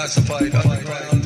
classified underground.